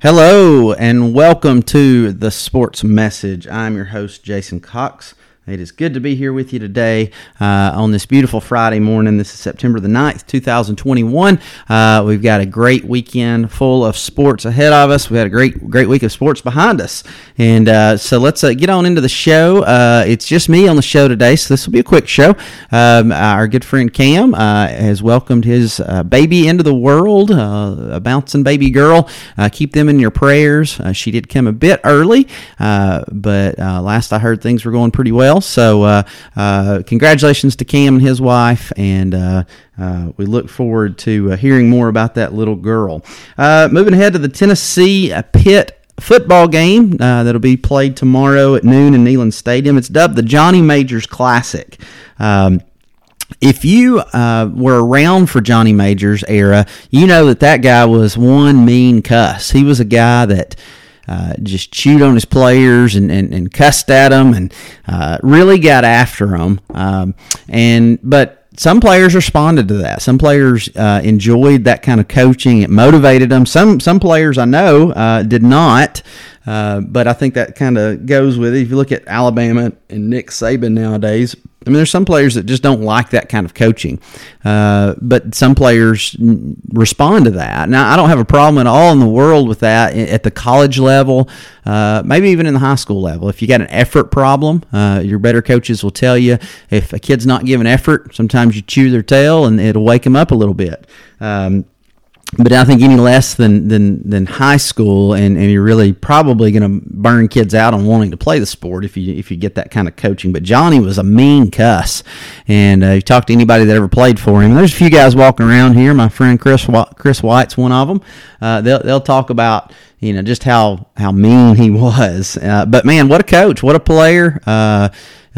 Hello and welcome to the Sports Message. I'm your host, Jason Cox. It is good to be here with you today uh, on this beautiful Friday morning. This is September the 9th, 2021. Uh, we've got a great weekend full of sports ahead of us. We had a great, great week of sports behind us. And uh, so let's uh, get on into the show. Uh, it's just me on the show today, so this will be a quick show. Um, our good friend Cam uh, has welcomed his baby into the world, a bouncing baby girl. keep them in your prayers. she did come a bit early, but last I heard, things were going pretty well. So, uh, uh, congratulations to Cam and his wife, and uh, uh we look forward to uh, hearing more about that little girl. Uh, moving ahead to the Tennessee Pitt football game that'll be played tomorrow at noon in Neyland Stadium. It's dubbed the Johnny Majors Classic. Um, if you uh, were around for Johnny Majors era, you know that that guy was one mean cuss. He was a guy that uh, just chewed on his players and, and, and cussed at them and uh, really got after them. Um, and but some players responded to that. Some players uh, enjoyed that kind of coaching. It motivated them. Some some players I know uh, did not. Uh, but I think that kind of goes with it. If you look at Alabama and Nick Saban nowadays, I mean, there's some players that just don't like that kind of coaching, uh, but some players respond to that. Now, I don't have a problem at all in the world with that at the college level, uh, maybe even in the high school level. If you got an effort problem, uh, your better coaches will tell you if a kid's not giving effort, sometimes you chew their tail and it'll wake them up a little bit. Um, but I think any less than than than high school, and, and you're really probably going to burn kids out on wanting to play the sport if you if you get that kind of coaching. But Johnny was a mean cuss, and uh, you talk to anybody that ever played for him. There's a few guys walking around here. My friend Chris Chris White's one of them. Uh, they'll they'll talk about you know just how how mean he was. Uh, but man, what a coach! What a player! Uh,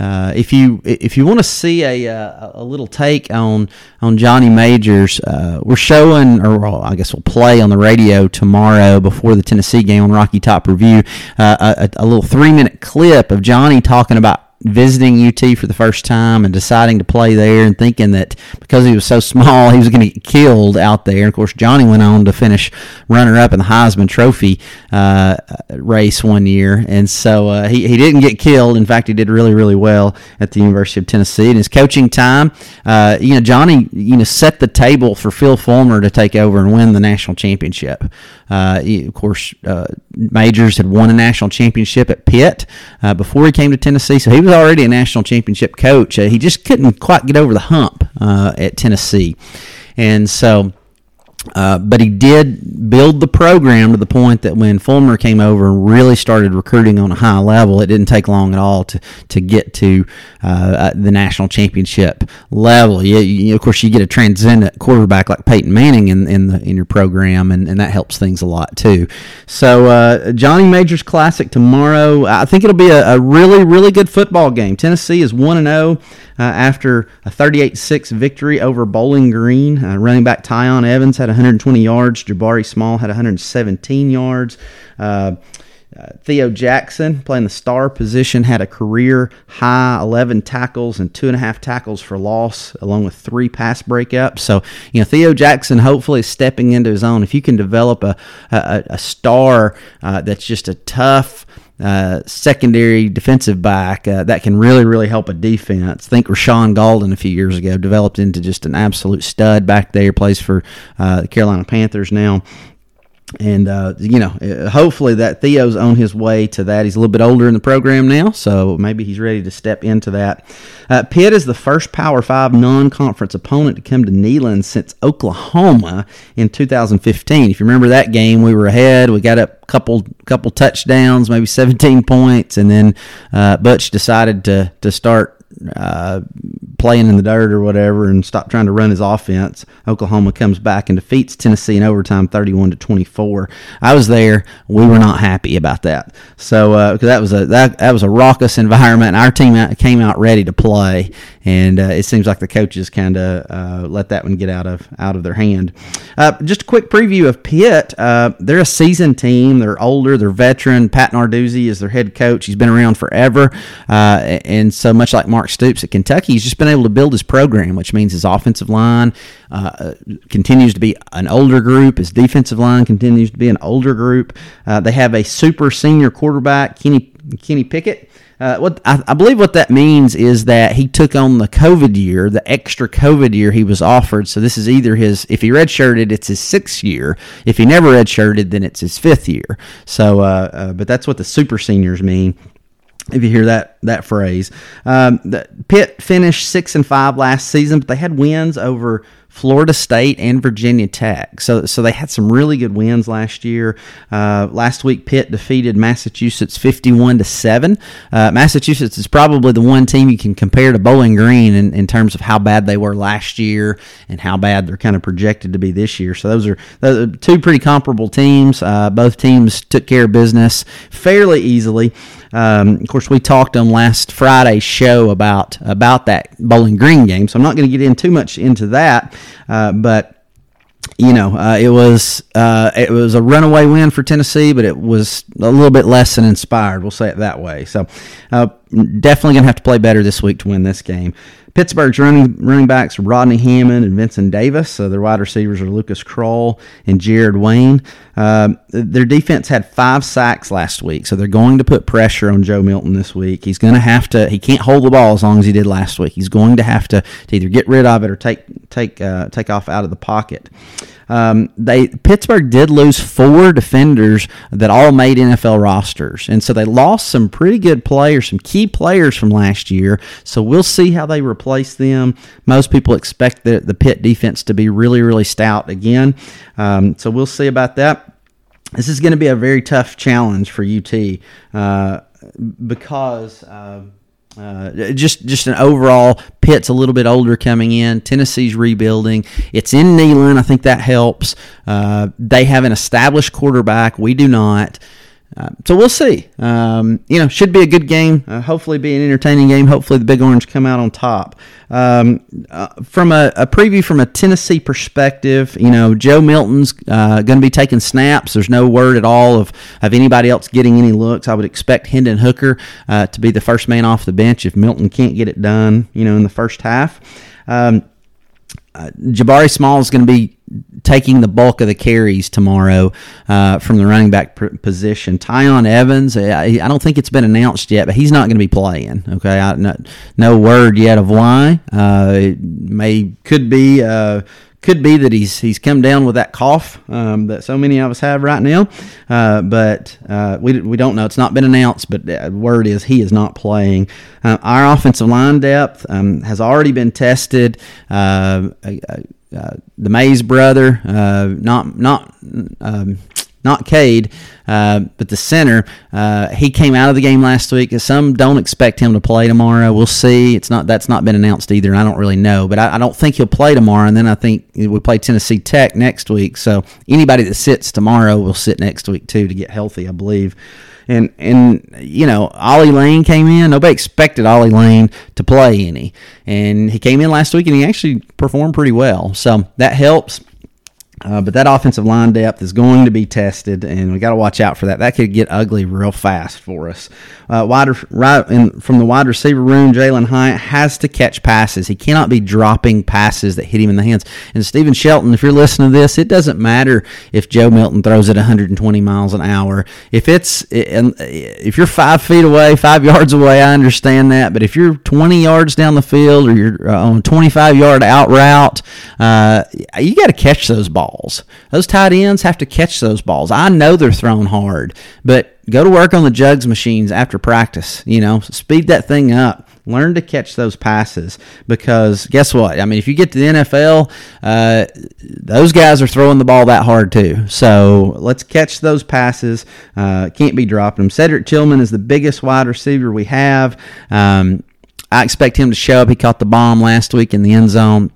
uh, if you if you want to see a, uh, a, little take on on Johnny Majors, uh, we're showing, or I guess we'll play on the radio tomorrow before the Tennessee game on Rocky Top Review, uh, a, a little three minute clip of Johnny talking about visiting UT for the first time and deciding to play there and thinking that because he was so small, he was going to get killed out there. And of course, Johnny went on to finish runner up in the Heisman Trophy uh, race one year. And so uh, he, he didn't get killed. In fact, he did really, really well at the University of Tennessee. In his coaching time, uh, you know, Johnny, you know, set the table for Phil Fulmer to take over and win the national championship. Uh, of course, uh, Majors had won a national championship at Pitt uh, before he came to Tennessee. So he was already a national championship coach. Uh, he just couldn't quite get over the hump uh, at Tennessee. And so uh, but he did build the program to the point that when Fulmer came over and really started recruiting on a high level, it didn't take long at all to, to get to uh, uh the national championship level. You, you, of course, you get a transcendent quarterback like Peyton Manning in, in, the, in your program, and, and that helps things a lot too. So, uh, Johnny Majors Classic tomorrow. I think it'll be a, a really, really good football game. Tennessee is 1 0 uh, after a 38 6 victory over Bowling Green. running back Tiyon Evans had 120 yards. Jabari Small had 117 yards. Uh, uh, Theo Jackson, playing the star position, had a career high 11 tackles and two and a half tackles for loss, along with three pass breakups. So, you know, Theo Jackson hopefully is stepping into his own. If you can develop a, a, a star uh, that's just a tough, uh, secondary defensive back uh, that can really, really help a defense. Think Rashaan Gaulden a few years ago developed into just an absolute stud back there. Plays for uh, the Carolina Panthers now and uh, you know, uh, hopefully that Theo's on his way to that. He's a little bit older in the program now, so maybe he's ready to step into that. Uh, Pitt is the first Power Five non-conference opponent to come to Neyland since Oklahoma in 2015. If you remember that game, we were ahead. We got up a couple couple touchdowns, maybe 17 points, and then uh, Butch decided to to start uh, playing in the dirt or whatever and stop trying to run his offense. Oklahoma comes back and defeats Tennessee in overtime 31 to 24. I was there. We were not happy about that. So uh, cause that was a that, that was a raucous environment. Our team came out ready to play and uh, it seems like the coaches kind of uh, let that one get out of out of their hand. Uh, just a quick preview of Pitt. Uh, they're a seasoned team. They're older. They're veteran. Pat Narduzzi is their head coach. He's been around forever. Uh, and so much like Mark Stoops at Kentucky, he's just been able to build his program, which means his offensive line uh, continues to be an older group. His defensive line continues to be an older group. Uh, they have a super senior quarterback, Kenny Kenny Pickett. Uh, what I, I, believe what that means is that he took on the COVID year, the extra COVID year he was offered. So this is either his, if he redshirted, it's his sixth year. If he never redshirted, then it's his fifth year. So, uh, uh, but that's what the super seniors mean if you hear that that phrase. Um, the Pitt finished six and five last season, but they had wins over Florida State and Virginia Tech. So so they had some really good wins last year. Uh, last week, Pitt defeated Massachusetts fifty-one to seven. Uh, Massachusetts is probably the one team you can compare to Bowling Green in, in terms of how bad they were last year and how bad they're kind of projected to be this year. So those are, those are two pretty comparable teams. Uh, both teams took care of business fairly easily. Um, of course, we talked on last Friday's show about about that Bowling Green game, so I'm not going to get in too much into that. Uh, but you know, uh, it was uh, it was a runaway win for Tennessee, but it was a little bit less than inspired. We'll say it that way. So, uh, definitely going to have to play better this week to win this game. Pittsburgh's running running backs are Rodney Hammond and Vincent Davis. So their wide receivers are Lucas Krull and Jared Wayne. Uh, their defense had five sacks last week, so they're going to put pressure on Joe Milton this week. He's going to have to. He can't hold the ball as long as he did last week. He's going to have to, to either get rid of it or take take uh, take off out of the pocket. Um, they Pittsburgh did lose four defenders that all made NFL rosters, and so they lost some pretty good players, some key players from last year. So we'll see how they replace them. Most people expect the the Pitt defense to be really really stout again. Um, so we'll see about that. This is going to be a very tough challenge for UT uh, because. Uh, uh, just just an overall Pitt's a little bit older coming in. Tennessee's rebuilding. It's in Neyland. I think that helps. Uh, they have an established quarterback. We do not. Uh, so we'll see. Um, you know, should be a good game. Uh, hopefully, be an entertaining game. Hopefully, the Big Orange come out on top. Um, uh, from a, a, preview from a Tennessee perspective, you know, Joe Milton's uh, going to be taking snaps. There's no word at all of, of anybody else getting any looks. I would expect Hendon Hooker uh, to be the first man off the bench if Milton can't get it done, you know, in the first half. Um, uh, Jabari Small is going to be taking the bulk of the carries tomorrow uh, from the running back position. Tiyon Evans, I, I, don't think it's been announced yet, but he's not going to be playing. Okay, I, no, no, word yet of why. Uh, it may could be uh, could be that he's he's come down with that cough um, that so many of us have right now, uh, but uh, we we don't know. It's not been announced, but the word is he is not playing. Uh, our offensive line depth um, has already been tested. Uh, uh, the Mays brother, uh, not not um, not Cade, uh, but the center. Uh, he came out of the game last week. Some don't expect him to play tomorrow. We'll see. It's not that's not been announced either. And I don't really know, but I, I, don't think he'll play tomorrow. And then I think we play Tennessee Tech next week. So anybody that sits tomorrow will sit next week too to get healthy, I believe. And and you know, Ollie Lane came in. Nobody expected Ollie Lane to play any, and he came in last week and he actually performed pretty well. So that helps. Uh, but that offensive line depth is going to be tested, and we got to watch out for that. That could get ugly real fast for us. Uh, wide right in, from the wide receiver room, Jalin Hyatt has to catch passes. He cannot be dropping passes that hit him in the hands. And Stephen Shelton, if you're listening to this, it doesn't matter if Joe Milton throws it 120 miles an hour. If it's if you're five feet away, five yards away, I understand that. But if you're 20 yards down the field or you're uh, on a 25 yard out route, uh, you got to catch those balls balls. Those tight ends have to catch those balls. I know they're thrown hard, but go to work on the jugs machines after practice. You know, speed that thing up. Learn to catch those passes because guess what? I mean, if you get to the NFL, uh, those guys are throwing the ball that hard too. So let's catch those passes. Uh, can't be dropping them. Cedric Tillman is the biggest wide receiver we have. Um, I expect him to show up. He caught the bomb last week in the end zone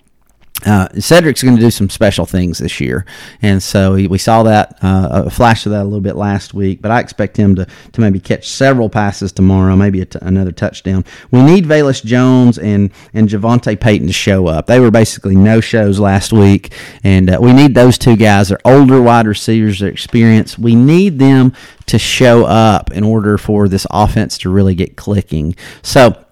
uh, Cedric's going to do some special things this year, and so we, saw that uh, a flash of that a little bit last week. But I expect him to, to maybe catch several passes tomorrow, maybe another touchdown. We need Velus Jones and and JaVonta Payton to show up. They were basically no shows last week, and uh, we need those two guys. They're older wide receivers, they're experienced. We need them to show up in order for this offense to really get clicking. So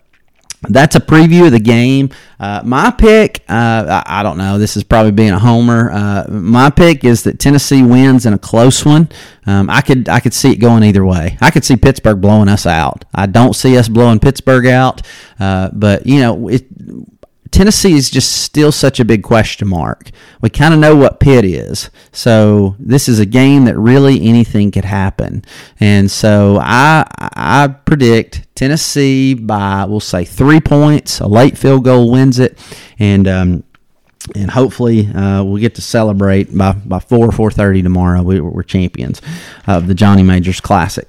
that's a preview of the game. Uh, my pick, uh, I, I, don't know. This is probably being a homer. Uh, my pick is that Tennessee wins in a close one. Um, I could I could see it going either way. I could see Pittsburgh blowing us out. I don't see us blowing Pittsburgh out. Uh, but you know, it, Tennessee is just still such a big question mark. We kind of know what Pitt is. So this is a game that really anything could happen. And so I I predict Tennessee by we'll say three points. A late field goal wins it, and um, and hopefully uh, we'll get to celebrate by by four four thirty tomorrow. We, are champions of the Johnny Majors Classic.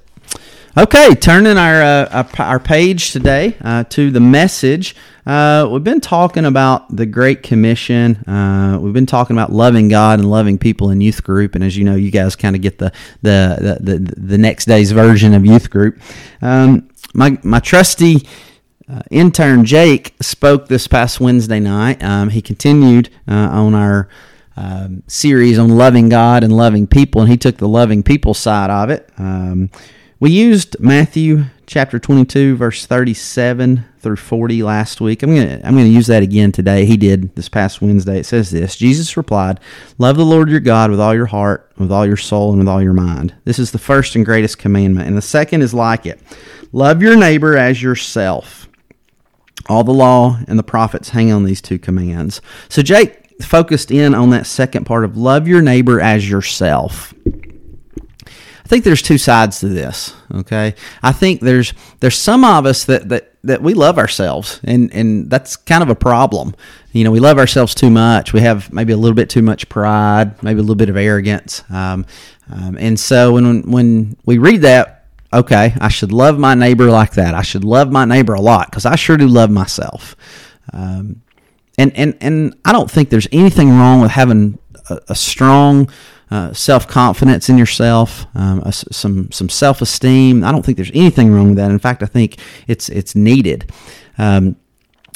Okay, turning our uh, our page today uh, to the message. Uh, we've been talking about the Great Commission. Uh, we've been talking about loving God and loving people in youth group, and as you know, you guys kind of get the, the the, the the next day's version of youth group. Um, my my trusty. Uh, intern Jake spoke this past Wednesday night. Um, he continued uh, on our um, series on loving God and loving people, and he took the loving people side of it. Um, we used Matthew chapter 22, verse 37 through 40 last week. I'm going to I'm going to use that again today. He did this past Wednesday. It says this Jesus replied, Love the Lord your God with all your heart, with all your soul, and with all your mind. This is the first and greatest commandment. And the second is like it love your neighbor as yourself. All the law and the prophets hang on these two commands. So, Jake focused in on that second part of love your neighbor as yourself. I think there's two sides to this. Okay, I think there's there's some of us that that that we love ourselves, and and that's kind of a problem. You know, we love ourselves too much. We have maybe a little bit too much pride, maybe a little bit of arrogance, um, um, and so when when we read that, okay, I should love my neighbor like that. I should love my neighbor a lot because I sure do love myself. Um, and and and I don't think there's anything wrong with having a, a strong uh, self confidence in yourself, um, a, some some self esteem. I don't think there's anything wrong with that. In fact, I think it's it's needed. Um,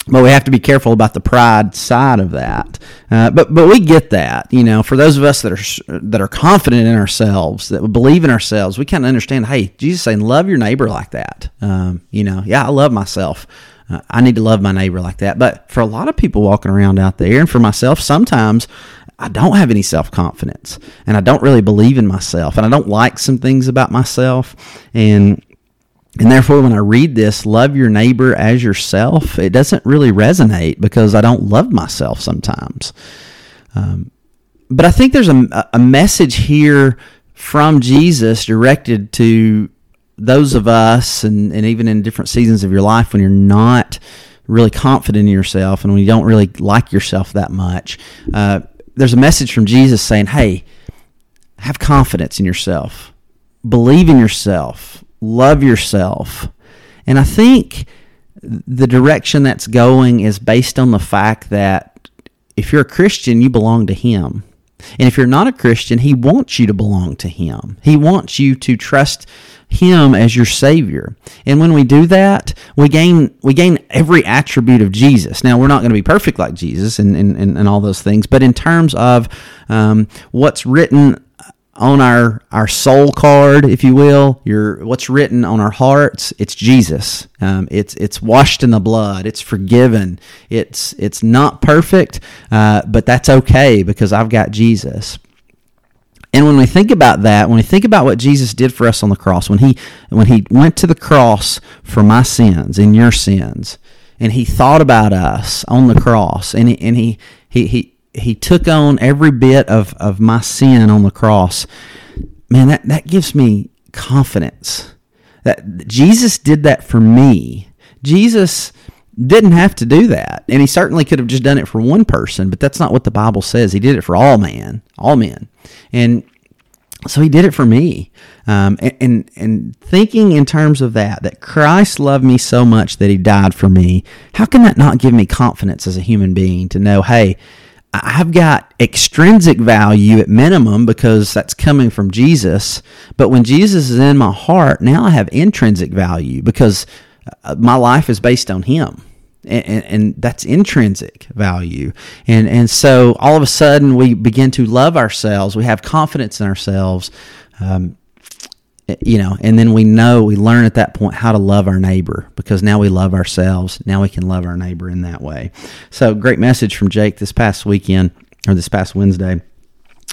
but we have to be careful about the pride side of that. Uh, but but we get that, you know. For those of us that are that are confident in ourselves, that believe in ourselves, we kind of understand. Hey, Jesus saying, love your neighbor like that. Um, you know, yeah, I love myself. Uh, I need to love my neighbor like that. But for a lot of people walking around out there, and for myself, sometimes I don't have any self confidence and I don't really believe in myself and I don't like some things about myself. And and therefore, when I read this, love your neighbor as yourself, it doesn't really resonate because I don't love myself sometimes. Um, but I think there's a, a message here from Jesus directed to those of us, and, and even in different seasons of your life when you're not really confident in yourself and when you don't really like yourself that much. Uh, there's a message from Jesus saying, hey, have confidence in yourself, believe in yourself, love yourself. And I think the direction that's going is based on the fact that if you're a Christian, you belong to Him. And if you're not a Christian, He wants you to belong to Him. He wants you to trust him as your savior and when we do that we gain we gain every attribute of jesus now we're not going to be perfect like jesus and, and, and, all those things but in terms of um, what's written on our our soul card, if you will, your what's written on our hearts, it's Jesus. Um, it's it's washed in the blood. It's forgiven. It's it's not perfect, uh, but that's okay because I've got Jesus. And when we think about that, when we think about what Jesus did for us on the cross, when he when he went to the cross for my sins and your sins, and he thought about us on the cross, and he and he he he, he took on every bit of, of my sin on the cross, man, that, that gives me confidence. That Jesus did that for me. Jesus didn't have to do that. And he certainly could have just done it for one person, but that's not what the Bible says. He did it for all man, all men. And so he did it for me. Um, and, and, and thinking in terms of that, that Christ loved me so much that he died for me, how can that not give me confidence as a human being to know, hey, I've got extrinsic value at minimum because that's coming from Jesus. But when Jesus is in my heart, now I have intrinsic value because uh, my life is based on Him and, and, that's intrinsic value. And and so all of a sudden we begin to love ourselves. We have confidence in ourselves. Um, you know, and then we know, we learn at that point how to love our neighbor because now we love ourselves. Now we can love our neighbor in that way. So, great message from Jake this past weekend or this past Wednesday.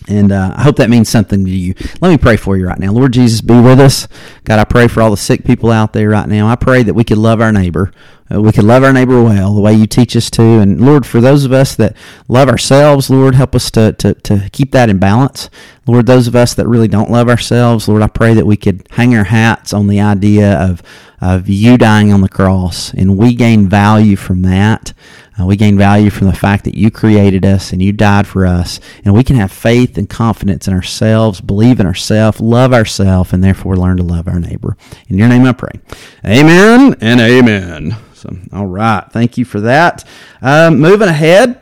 And uh, I hope that means something to you. Let me pray for you right now. Lord Jesus, be with us. God, I pray for all the sick people out there right now. I pray that we could love our neighbor. Uh, we could love our neighbor well, the way you teach us to. And Lord, for those of us that love ourselves, Lord, help us to, to, to keep that in balance. Lord, those of us that really don't love ourselves, Lord, I pray that we could hang our hats on the idea of, of you dying on the cross. And we gain value from that. Uh, we gain value from the fact that you created us and you died for us. And we can have faith and confidence in ourselves, believe in ourselves, love ourselves, and therefore learn to love our neighbor. In your name I pray. Amen and amen. So, all right. Thank you for that. Um, moving ahead.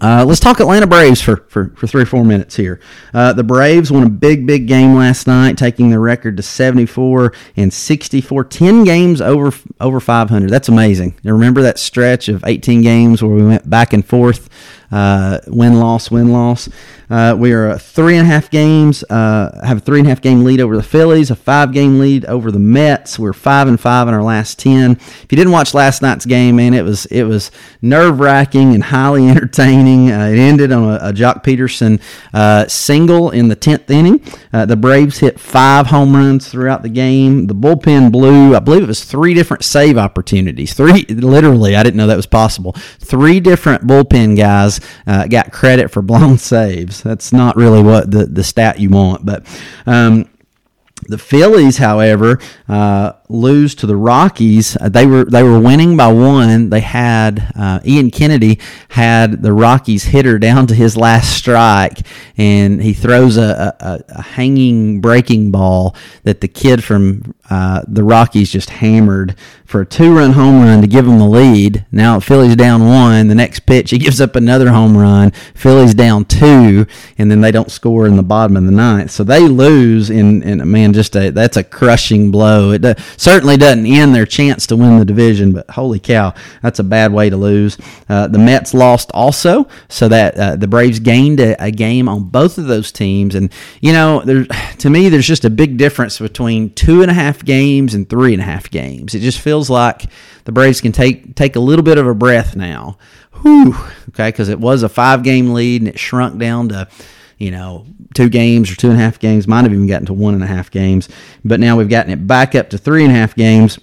Uh, let's talk Atlanta Braves for, for, for three or four minutes here. Uh, the Braves won a big, big game last night, taking their record to 74 and 64. 10 games over over 500. That's amazing. You remember that stretch of 18 games where we went back and forth, uh, win loss, win loss? Uh, we are three and a half games, uh, have a three and a half game lead over the Phillies, a five game lead over the Mets. We're five and five in our last ten. If you didn't watch last night's game, man, it was it was nerve wracking and highly entertaining. Uh, it ended on a, a Joc Pederson uh, single in the tenth inning. Uh, the Braves hit five home runs throughout the game. The bullpen blew, I believe it was three different save opportunities. Three, literally, I didn't know that was possible. Three different bullpen guys uh, got credit for blown saves. That's not really what the, the stat you want. But um, the Phillies, however, uh, lose to the Rockies. Uh, they were they were winning by one. They had uh, Ian Kennedy had the Rockies hitter down to his last strike, and he throws a, a, a hanging breaking ball that the kid from uh, the Rockies just hammered for a two run home run to give them the lead. Now Phillies down one. The next pitch, he gives up another home run. Phillies down two, and then they don't score in the bottom of the ninth. So they lose in, in man, just a that's a crushing blow. It certainly doesn't end their chance to win the division, but holy cow, that's a bad way to lose. Uh, the Mets lost also, so that uh, the Braves gained a, a, game on both of those teams. And you know, there to me, there's just a big difference between two and a half games and three and a half games. It just feels like the Braves can take take a little bit of a breath now. Whew, okay, because it was a five game lead and it shrunk down to you know, two games or two and a half games. Might have even gotten to one and a half games. But now we've gotten it back up to three and a half games.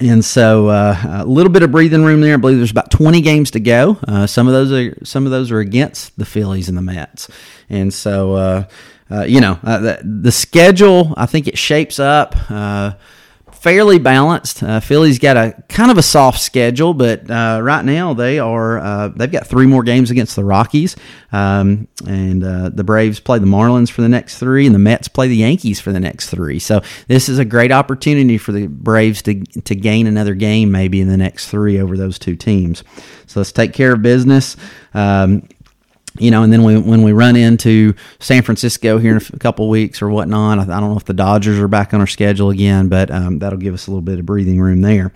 And so uh, a little bit of breathing room there. I believe there's about 20 games to go. Uh, some of those are some of those are against the Phillies and the Mets. And so uh, uh you know uh, the, the, schedule I think it shapes up uh, fairly balanced. Uh, Philly's got a kind of a soft schedule, but uh, right now they are they've got three more games against the Rockies, um, and the Braves play the Marlins for the next three, and the Mets play the Yankees for the next three. So this is a great opportunity for the Braves to to gain another game maybe in the next three over those two teams. So let's take care of business. Um, you know, and then we, when we run into San Francisco here in a couple weeks or whatnot, I, don't know if the Dodgers are back on our schedule again, but um, that'll give us a little bit of breathing room there.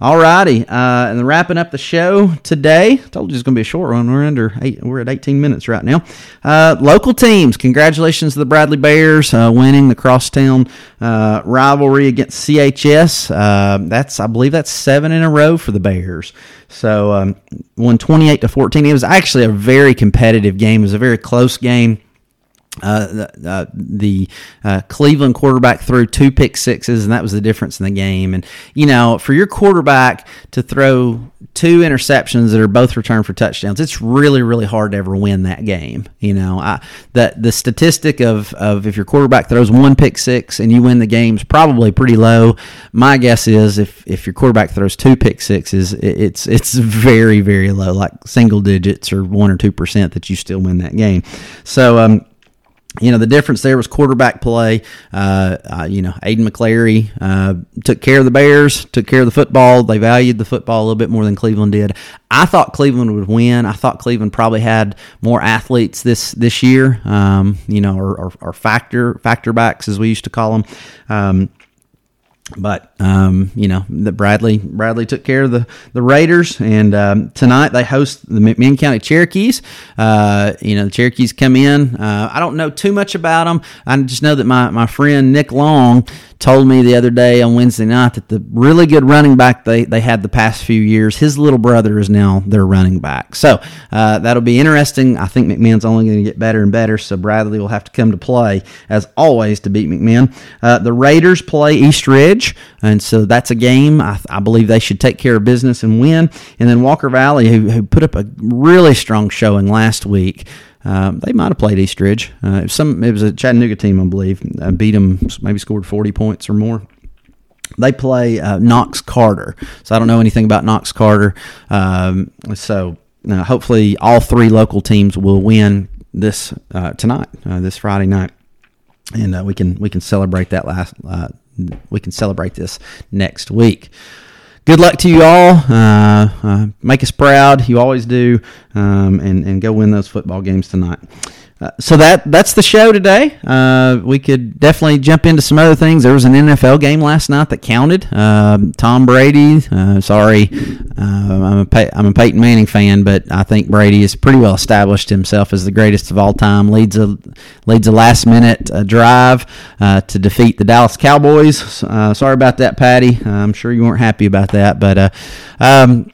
All righty, uh, and wrapping up the show today. I told you it's going to be a short one. We're under eight, we're at 18 minutes right now. Uh, local teams, congratulations to the Bradley Bears uh, winning the crosstown uh, rivalry against CHS. Uh, that's I believe that's seven in a row for the Bears. So um, won 28 to 14. It was actually a very competitive game. It was a very close game. Uh, the, uh, the uh, Cleveland quarterback threw two pick sixes, and that was the difference in the game. And you know, for your quarterback to throw two interceptions that are both returned for touchdowns, it's really, really hard to ever win that game. You know, I, the the statistic of of if your quarterback throws one pick six and you win the game is probably pretty low. My guess is if if your quarterback throws two pick sixes, it, it's it's very, very low, like single digits or one or two percent that you still win that game. So. Um, you know the difference there was quarterback play. Uh, uh, you know, Aiden McClary uh, took care of the Bears, took care of the football. They valued the football a little bit more than Cleveland did. I thought Cleveland would win. I thought Cleveland probably had more athletes this this year. Um, you know, or, or, or, factor factor backs as we used to call them. Um, but um, you know the Bradley Bradley took care of the the Raiders, and um, tonight they host the McMinn County Cherokees. Uh, you know the Cherokees come in. Uh, I don't know too much about them. I just know that my my friend Nick Long told me the other day on Wednesday night that the really good running back they, they had the past few years, his little brother is now their running back. So uh, that'll be interesting. I think McMinn's only going to get better and better, so Bradley will have to come to play, as always, to beat McMinn. Uh, the Raiders play East Ridge, and so that's a game I, I, believe they should take care of business and win. And then Walker Valley, who, who put up a really strong showing last week. Um, they might have played East Ridge. Uh, some, it was a Chattanooga team, I believe. Uh, beat them, maybe scored 40 points or more. They play uh, Knox Carter. So I don't know anything about Knox Carter. Um, so uh, hopefully all three local teams will win this uh, tonight, uh, this Friday night. And we can we can celebrate that last we can celebrate this next week good luck to you all. Uh, uh, make us proud. You always do. Um, and, and go win those football games tonight. Uh, so that that's the show today. Uh, we could definitely jump into some other things. There was an NFL game last night that counted. Uh, Tom Brady. Uh, sorry, uh, I'm a I'm a Peyton Manning fan, but I think Brady has pretty well established himself as the greatest of all time. leads a leads a last minute drive to defeat the Dallas Cowboys. sorry about that, Patty. I'm sure you weren't happy about that, but. Um,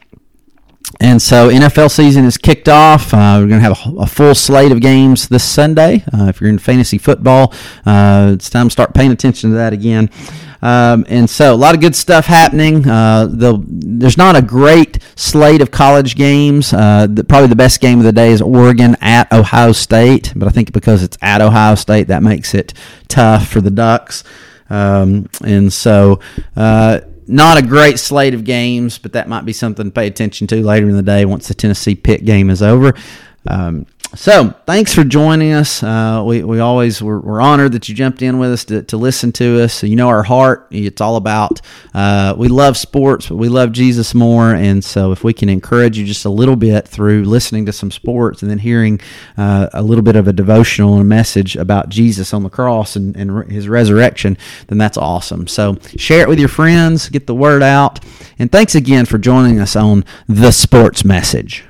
and so NFL season is kicked off. Uh, we're going to have a, a, full slate of games this Sunday. Uh, if you're in fantasy football, uh, it's time to start paying attention to that again. Um, and so a lot of good stuff happening. Uh, the, there's not a great slate of college games. Uh, the, probably the best game of the day is Oregon at Ohio State, but I think because it's at Ohio State, that makes it tough for the Ducks. Um, and so uh, not a great slate of games, but that might be something to pay attention to later in the day once the Tennessee Pitt game is over. Um, so thanks for joining us. Uh, we, we always we're, we're, honored that you jumped in with us to, to listen to us. You know our heart. It's all about uh, we love sports, but we love Jesus more. And so if we can encourage you just a little bit through listening to some sports and then hearing uh, a little bit of a devotional and a message about Jesus on the cross and, and his resurrection, then that's awesome. So share it with your friends, get the word out, and thanks again for joining us on the Sports Message.